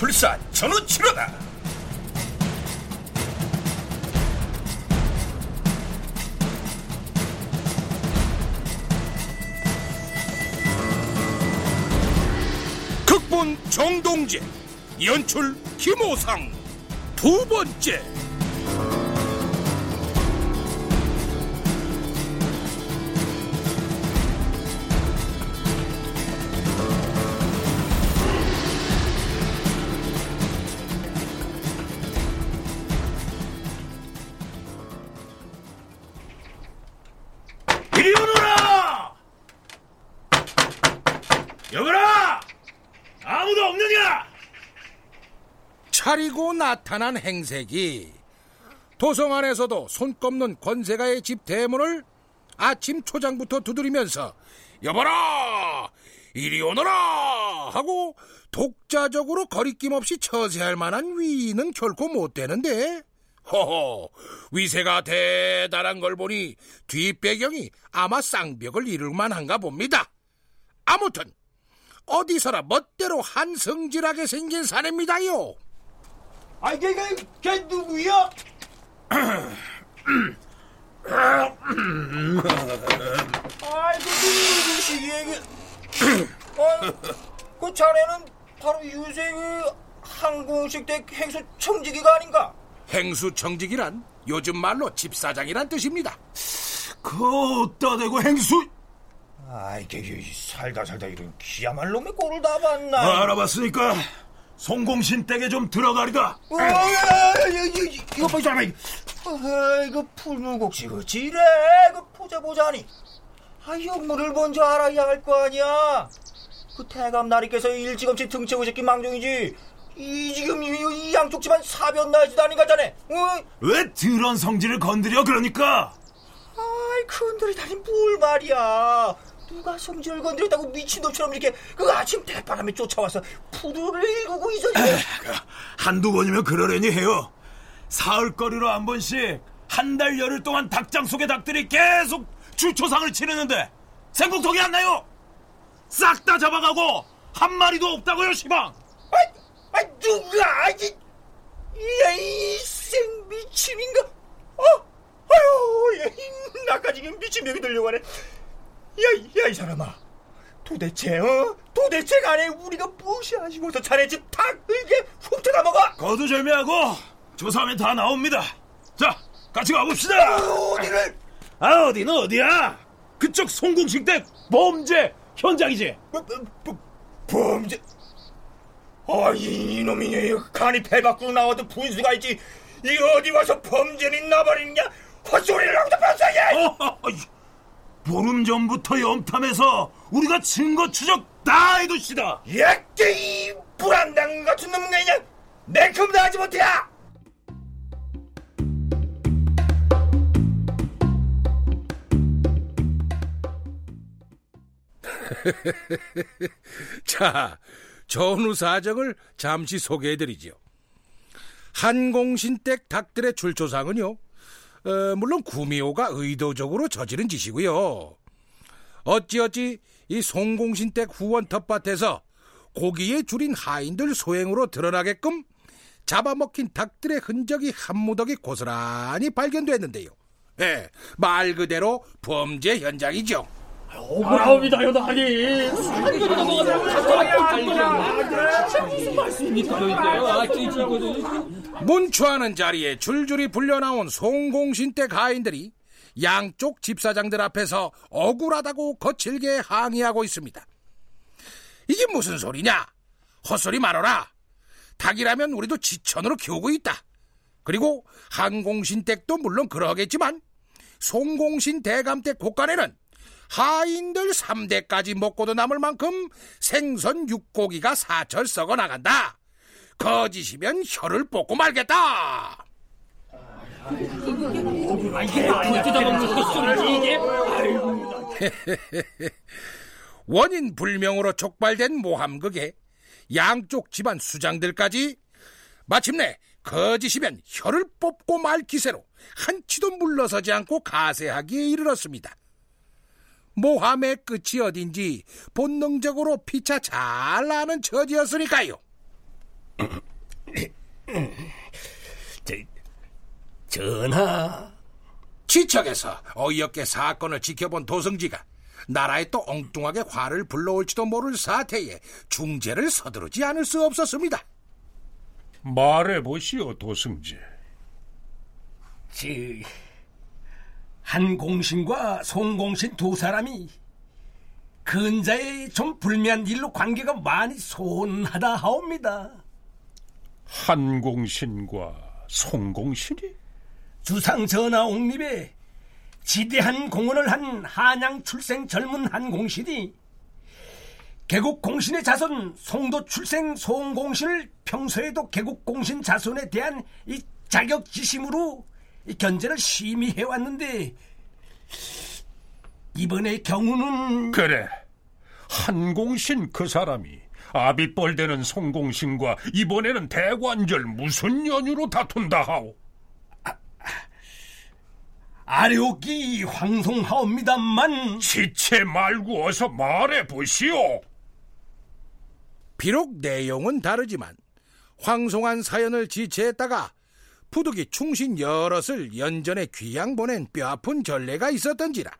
술사 전우치로다. 극본 정동재 연출 김호상. 두 번째 없느냐? 차리고 나타난 행색이 도성 안에서도 손꼽는 권세가의 집 대문을 아침 초장부터 두드리면서 여봐라 이리 오너라 하고 독자적으로 거리낌 없이 처세할 만한 위인은 결코 못 되는데 허허 위세가 대단한 걸 보니 뒷배경이 아마 쌍벽을 이룰 만한가 봅니다 아무튼 어디서나 멋대로 한성질하게 생긴 사내입니다요 아, 이게, 이게, 걔 누구야? 아이고, 누구시기에, 이게. 어, 그 자네는 바로 유세 그 항공식 대 행수 청지기가 아닌가? 행수청직이란 요즘 말로 집사장이란 뜻입니다. 그 어따 대고 행수 아, 이게 살다 살다 이런 기야말로 놈의 꼴을 다 봤나? 아, 알아봤으니까 송공신 댁에 좀 들어가리다. 어, 이거 봐, 잠깐만. 어, 이거 풀물국시 그 지래 그 보자 보자니. 아, 역물을 먼저 알아야 할 거 아니야. 그 태감 나리께서 일찌감치 등채고 새끼 망정이지. 이 지금 이, 이 양쪽 집안 사변 나지도 아닌가 자네. 어? 왜 드런 성질을 건드려 그러니까? 아이 건드리다니 뭘 말이야. 누가 성질을 건드렸다고 미친놈처럼 이렇게 그 아침 대바람에 쫓아와서 푸드를 일구고 있었지. 한두 번이면 그러려니 해요. 사흘거리로 한 번씩 한 달 열흘 동안 닭장 속의 닭들이 계속 주초상을 치르는데 생각통이 안 나요. 싹 다 잡아가고 한 마리도 없다고요, 시방. 아이, 아이 누가 이, 이, 이생 미친인가? 어, 아유, 야, 나까지 미친 놈이 들려가네. 야, 야, 이 사람아. 도대체, 어? 도대체 간에 우리가 무엇이 아쉬워서 자네 집닭 이게 훔쳐다 먹어? 거두절미하고 조사하면 다 나옵니다. 자, 같이 가봅시다. 어디를? 아, 어디는 어디야? 그쪽 송공식 댁 범죄 현장이지. 뭐, 뭐, 뭐, 범죄. 아, 이, 이놈이네. 간이 배 밖으로 나와도 분수가 있지. 이 어디 와서 범죄는 나발이냐? 헛소리를 하고도 봤어야! 어, 보름 전부터 염탐해서 우리가 증거 추적 다 해둡시다. 약게 이 불안당 같은 놈은 그냥 내컴도 하지 못해야! 자, 전후 사정을 잠시 소개해드리죠. 한공신댁 닭들의 출조상은요, 어, 물론 구미호가 의도적으로 저지른 짓이고요. 어찌어찌 이 송공신댁 후원 텃밭에서 고기에 줄인 하인들 소행으로 드러나게끔 잡아먹힌 닭들의 흔적이 한 무더기 고스란히 발견됐는데요. 예, 말 그대로 범죄 현장이죠. 억울합니다요, 나니. 무슨 말씀입니까, 너희들? 아, 찌찌거든. 문초하는 자리에 줄줄이 불려나온 송공신댁 가인들이 양쪽 집사장들 앞에서 억울하다고 거칠게 항의하고 있습니다. 이게 무슨 소리냐? 헛소리 말어라. 닭이라면 우리도 지천으로 키우고 있다. 그리고 한공신 댁도 물론 그러겠지만 송공신 대감 댁 곳간에는 하인들 3대까지 먹고도 남을 만큼 생선 육고기가 사철 썩어 나간다. 거짓이면 혀를 뽑고 말겠다. 원인 불명으로 촉발된 모함극에 양쪽 집안 수장들까지 마침내 거짓이면 혀를 뽑고 말 기세로 한치도 물러서지 않고 가세하기에 이르렀습니다. 모함의 끝이 어딘지 본능적으로 피차 잘 아는 처지였으니까요. 저, 전하. 지척에서 어이없게 사건을 지켜본 도성지가 나라에 또 엉뚱하게 화를 불러올지도 모를 사태에 중재를 서두르지 않을 수 없었습니다. 말해보시오, 도승지. 저, 한공신과 송공신 두 사람이 근자에 좀 불미한 일로 관계가 많이 소원하다 하옵니다. 한공신과 송공신이? 주상 전하 옹립에 지대한 공헌을 한 한양 출생 젊은 한공신이 개국 공신의 자손 송도 출생 송공신을 평소에도 개국 공신 자손에 대한 이 자격지심으로 이 견제를 심히 해왔는데 이번의 경우는 그래. 한공신 그 사람이 아비뻘 되는 송공신과 이번에는 대관절 무슨 연유로 다툰다 하오? 아래오기 황송하옵니다만 지체 말고 어서 말해 보시오. 비록 내용은 다르지만 황송한 사연을 지체했다가 부득이 충신 여럿을 연전에 귀양 보낸 뼈아픈 전례가 있었던지라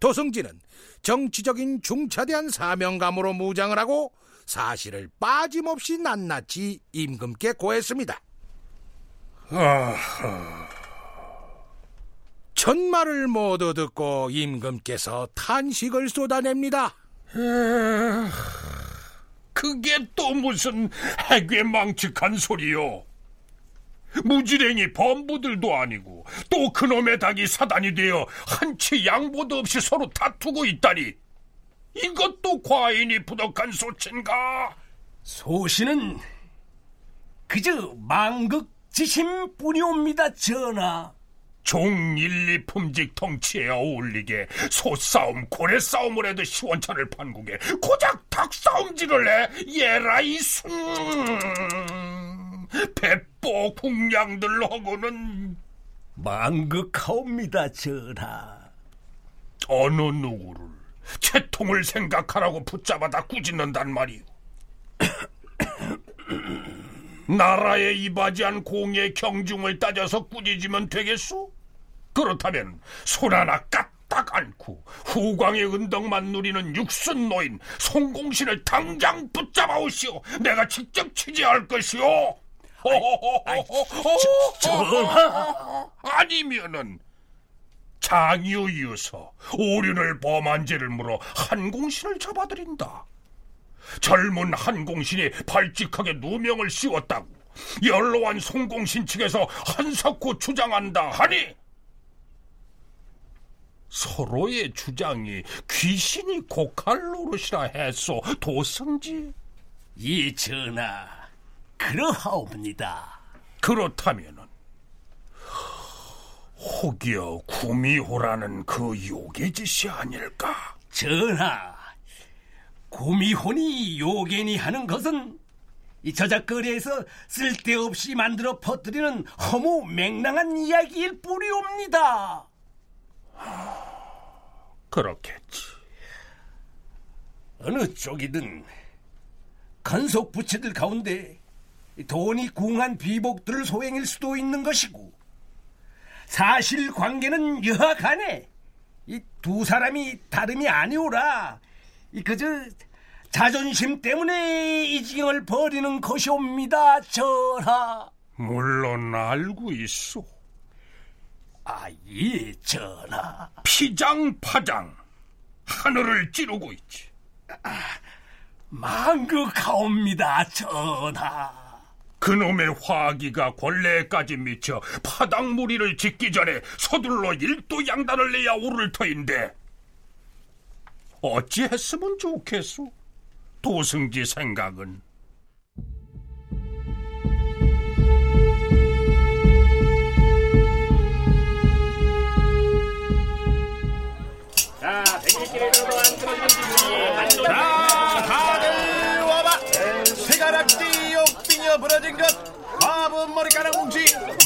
도성진은 정치적인 중차대한 사명감으로 무장을 하고 사실을 빠짐없이 낱낱이 임금께 고했습니다. 전말을 모두 듣고 임금께서 탄식을 쏟아냅니다. 그게 또 무슨 해괴망측한 소리요? 무지랭이 범부들도 아니고 또 그놈의 닭이 사단이 되어 한치 양보도 없이 서로 다투고 있다니. 이것도 과인이 부덕한 소친가? 소신은 그저 망극 지심 뿐이옵니다 전하. 종일리 품직 통치에 어울리게 소싸움 고래싸움을 해도 시원찮을 판국에 고작 닭싸움질을 해? 예라 이 순 배뽀 궁양들하고는 망극하옵니다 전하 어느 누구를 채통을 생각하라고 붙잡아다 꾸짖는단 말이오 나라에 이바지한 공의 경중을 따져서 꾸짖으면 되겠소? 그렇다면 손 하나 까딱 않고 후광의 은덕만 누리는 육순 노인 송공신을 당장 붙잡아 오시오. 내가 직접 취재할 것이오. 전하 아니면은 장유 이어서 오륜을 범한 죄를 물어 한공신을 잡아들인다. 젊은 한공신이 발칙하게 누명을 씌웠다고 연로한 송공신 측에서 한사코 주장한다 하니 서로의 주장이 귀신이 고칼 노릇이라 했소 도성지 이 전하 그러하옵니다 그렇다면은 혹여 구미호라는 그 요괴짓이 아닐까? 전하 구미혼이 요견이 하는 것은 이 저작거리에서 쓸데없이 만들어 퍼뜨리는 허무 맹랑한 이야기일 뿐이옵니다 그렇겠지. 어느 쪽이든 간속 부채들 가운데 돈이 궁한 비복들을 소행일 수도 있는 것이고 사실 관계는 여하간에 이 두 사람이 다름이 아니오라 이 그저 자존심 때문에 이 지경을 벌이는 것이옵니다 전하 물론 알고 있소. 아예 전하 피장파장 하늘을 찌르고 있지. 망극하옵니다 전하 그놈의 화기가 권례까지 미쳐 파당무리를 짓기 전에 서둘러 일도 양단을 내야 오를 터인데 어찌했으면 좋겠소? 도승지 생각은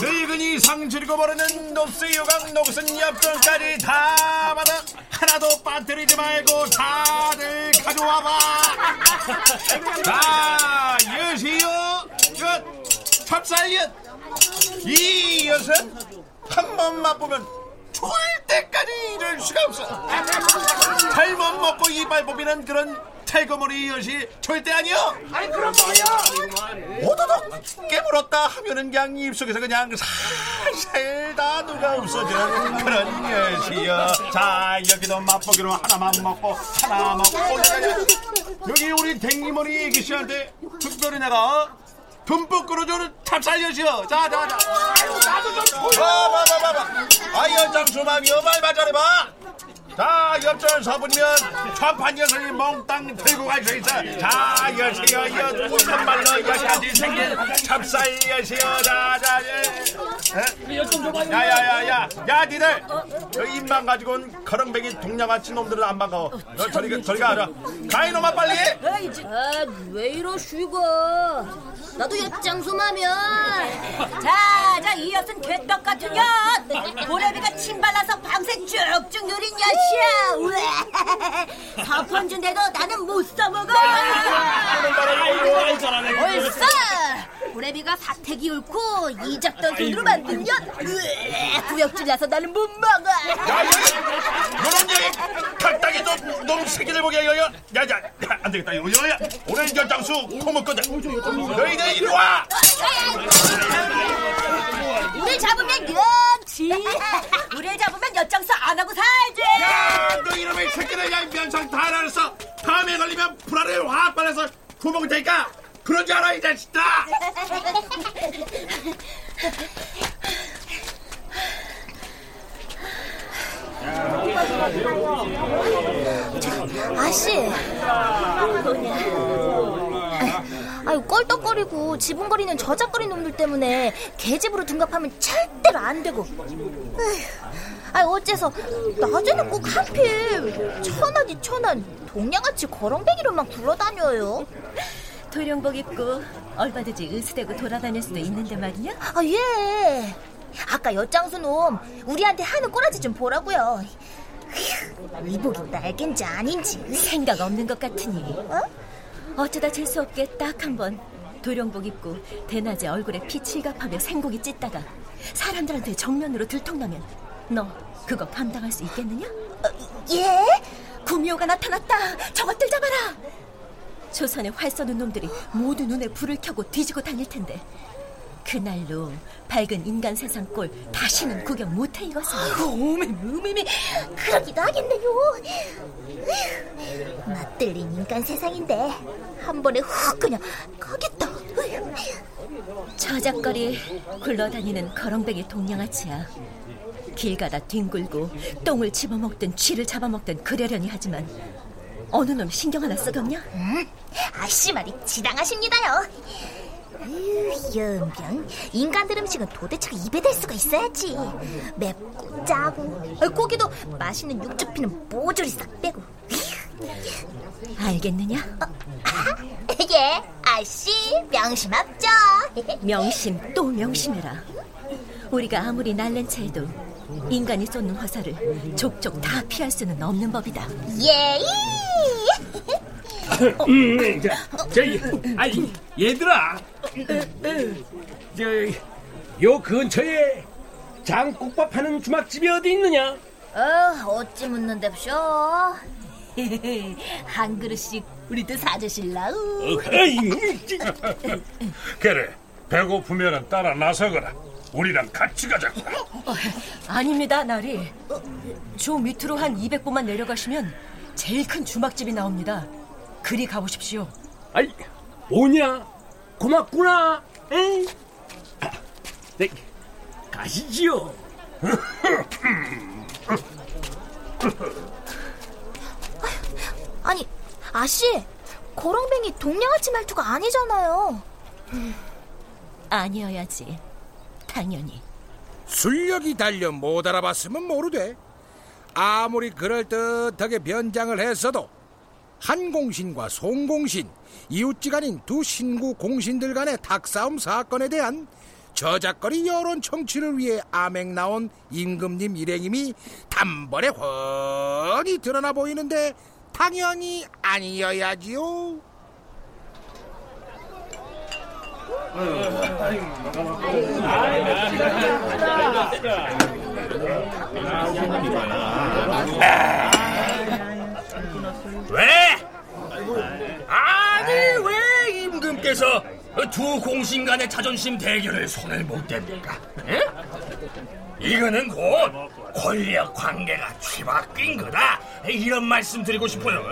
늙은이 상지르고 버리는 녹스 요강 녹슨 엽전까지 다 받아 하나도 빠뜨리지 말고 다들 가져와봐. 자 여시요. 엿 찹쌀엿 이 엿은 한 번 맛보면 좋을 때까지 이럴 수가 없어. 잘못 먹고 이발 뽑이는 그런 탈거머리 엿이 절대 아니여 아니 그런 거야. 오도독 깨물었다 하면은 그냥 입속에서 그냥 살살 다 누가 없어지는 그런 엿이여. 자 여기도 맛보기로 하나만 먹고 하나 먹고. 여기 우리 댕기머리 애기 씨한테 특별히 내가 듬뿍 끓여주는 찹쌀엿이여. 자자자. 나도 좀 봐봐 봐 봐 봐. 아이 장수맘이여 말만 잘해봐 자, 엽전 서분이면 전판 녀석이 몽땅 들고 갈 수 있어. 자, 여시여, 여, 참말로 여시까지 생긴 찹쌀 여시여, 자, 자, 예. 야, 야, 야, 야, 야, 니들! 저 입만 가지고 온 거렁뱅이 동양아치 놈들은 안 반가워. 너 저리, 가- 저리 가, 가 이놈아, 빨리! 아, 왜 이러시고? 나도 엿장수마면. 자, 자, 이 엿은 개떡 같은 엿. 고래비가 침 발라서 밤새 쭉쭉 누린 엿이 야. 우와. 사펀 준데도 나는 못 써먹어. 얼싸! 고래비가 사태기 옳고 이적던 손으로 만든 엿. 우와, 구역질 나서 나는 못 먹어. 야, 야, 너는 여기 각당이 너, 놈 새끼들 보게 여 여 야, 야, 야, 안 되겠다, 여, 여 야 오늘 결장수 코먹거든 너희들 이리 와! 우리 잡으면 엿지. 우리 잡으면 엿장수 안 하고 살지. 야, 너 이놈의 새끼들 야 면상 다 알았어. 다음에 걸리면 불알을 확 빨아서 구멍을 테니까 그런 줄 알아 이 자식들아. 아씨. 아유 껄떡거리고 지붕거리는 저작거리는 놈들 때문에 개집으로 둔갑하면 절대로 안 되고. 아 어째서 낮에는 꼭 하필 천안이 천안 동양아치 거렁뱅이로만 굴러다녀요. 도령복 입고 얼마든지 의수대고 돌아다닐 수도 있는데 말이야? 아 예. 아까 엿장수 놈 우리한테 하는 꼬라지 좀 보라고요. 휴, 이복이 날개인지 아닌지. 생각 없는 것 같으니 어? 어쩌다 재수 없게 딱 한 번 도령복 입고 대낮에 얼굴에 피 칠갑하며 생고기 찢다가 사람들한테 정면으로 들통나면 너 그거 감당할 수 있겠느냐? 예? 구미호가 나타났다 저것들 잡아라 조선에 활 쏘는 놈들이 모두 눈에 불을 켜고 뒤지고 다닐 텐데 그날로 밝은 인간 세상 꼴 다시는 구경 못해 이것을 오메 오메메 그러기도 하겠네요. 맛들린 인간 세상인데 한 번에 훅 그냥 가겠다. 저작거리 굴러다니는 거렁뱅이 동양아치야 길 가다 뒹굴고 똥을 집어먹든 쥐를 잡아먹든 그러려니 하지만 어느 놈 신경 하나 쓰겠냐? 음, 아씨 말이 지당하십니다요. 으휴, 연병 인간들 음식은 도대체가 입에 댈 수가 있어야지. 맵고 짜고 아, 고기도 맛있는 육즙피는 모조리 싹 빼고. 알겠느냐? 예, 아씨 명심 합죠. 명심 또 명심해라 우리가 아무리 날랜 채해도 인간이 쏘는 화살을 족족 다 피할 수는 없는 법이다 예. 음, 저, 저기, 아니, 얘들아. 저, 요 근처에 장국밥 하는 주막집이 어디 있느냐? 어, 어찌 묻는답쇼? 한 그릇씩 우리도 사주실라우? 그래 배고프면 따라 나서거라 우리랑 같이 가자고 아닙니다 나리 저 밑으로 한 200보만 내려가시면 제일 큰 주막집이 나옵니다 그리 가보십시오 아이, 오냐? 고맙구나. 에이. 아, 네, 가시지요. 아니, 아씨, 거렁뱅이 동양아치 말투가 아니잖아요. 아니어야지 당연히 술력이 달려 못 알아봤으면 모르되 아무리 그럴듯하게 변장을 했어도 한공신과 송공신 이웃지간인 두 신구 공신들 간의 닭싸움 사건에 대한 저작거리 여론 청취를 위해 암행 나온 임금님 일행임이 단번에 훤히 드러나 보이는데 당연히 아니어야지요. 왜? 아니 왜 임금께서 두 공신 간의 자존심 대결을 손을 못 댑니까? 에? 이거는 곧 권력 관계가 뒤바뀐 거다. 이런 말씀 드리고 싶어요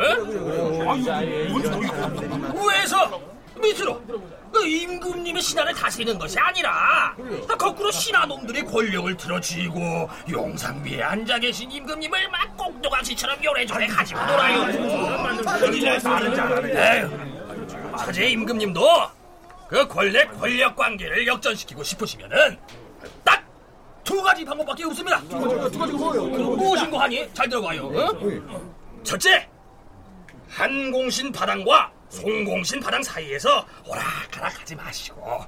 위에서? 밑으로. 그 임금님의 신하를 다스리는 것이 아니라 거꾸로 신하놈들이 권력을 들어쥐고 용상비에 앉아 계신 임금님을 막 꼭두가시처럼 요래조래 가지고 놀아요 사제 임금님도 그 권력 권력 관계를 역전시키고 싶으시면은 딱 두 가지 방법밖에 없습니다. 두 가지가 뭐예요? 무엇인 거 하니? 잘 들어봐요. 어? 첫째, 한공신 바당과 송공신 바당 사이에서 오락가락 하지 마시고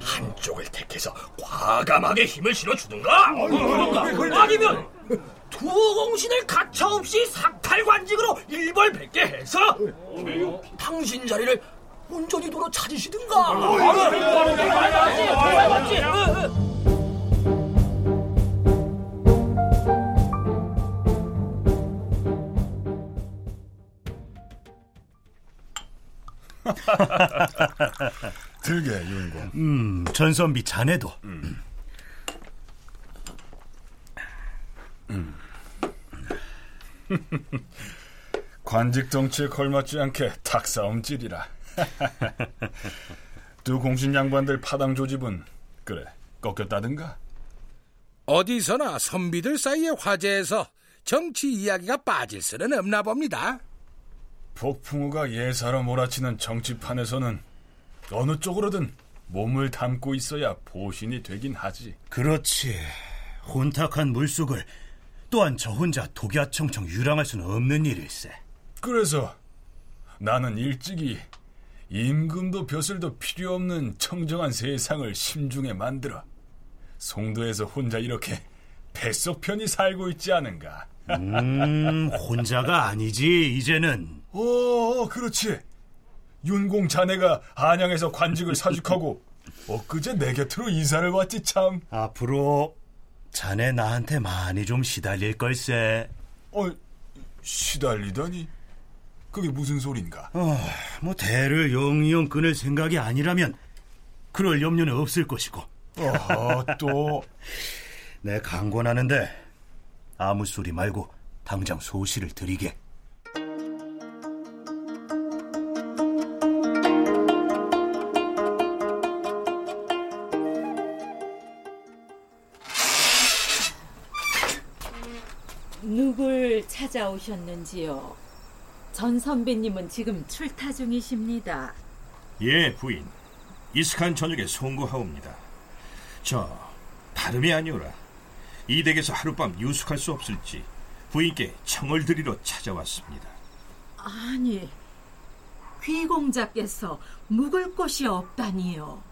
한쪽을 택해서 과감하게 힘을 실어주든가 아니면 두 공신을 가차없이 삭탈관직으로 일벌백계 해서 당신 자리를 온전히 도로 찾으시든가 맞지? 맞지? 들게 윤공. 음, 전선비 자네도. 음. 관직 정치에 걸맞지 않게 탁싸움질이라. 두 공신 양반들 파당 조집은 그래 꺾였다든가. 어디서나 선비들 사이의 화제에서 정치 이야기가 빠질 수는 없나 봅니다. 폭풍우가 예사로 몰아치는 정치판에서는 어느 쪽으로든 몸을 담고 있어야 보신이 되긴 하지. 그렇지. 혼탁한 물속을 또한 저 혼자 독야청청 유랑할 수는 없는 일일세. 그래서 나는 일찍이 임금도 벼슬도 필요 없는 청정한 세상을 심중에 만들어 송도에서 혼자 이렇게 뱃속 편히 살고 있지 않은가. 음, 혼자가 아니지, 이제는. 어, 그렇지. 윤공 자네가 안양에서 관직을 사직하고 엊그제 내 곁으로 이사를 왔지 참. 앞으로 자네 나한테 많이 좀 시달릴 걸세. 어, 시달리다니? 그게 무슨 소린가? 어, 뭐 대를 영영 끊을 생각이 아니라면 그럴 염려는 없을 것이고. 어, 또. 내 강권하는데 아무 소리 말고 당장 소시를 드리게. 누굴 찾아오셨는지요? 전 선배님은 지금 출타 중이십니다. 예, 부인. 이슥한 저녁에 송구하옵니다. 저 다름이 아니오라. 이 댁에서 하룻밤 유숙할 수 없을지 부인께 청을 드리러 찾아왔습니다. 아니, 귀공자께서 묵을 곳이 없다니요.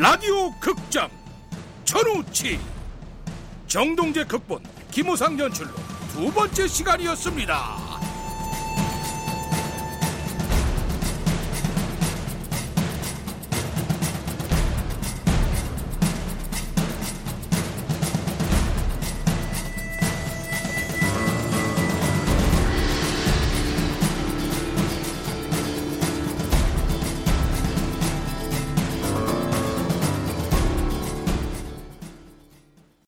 라디오 극장 전우치 정동재 극본 김우상 연출로 두 번째 시간이었습니다.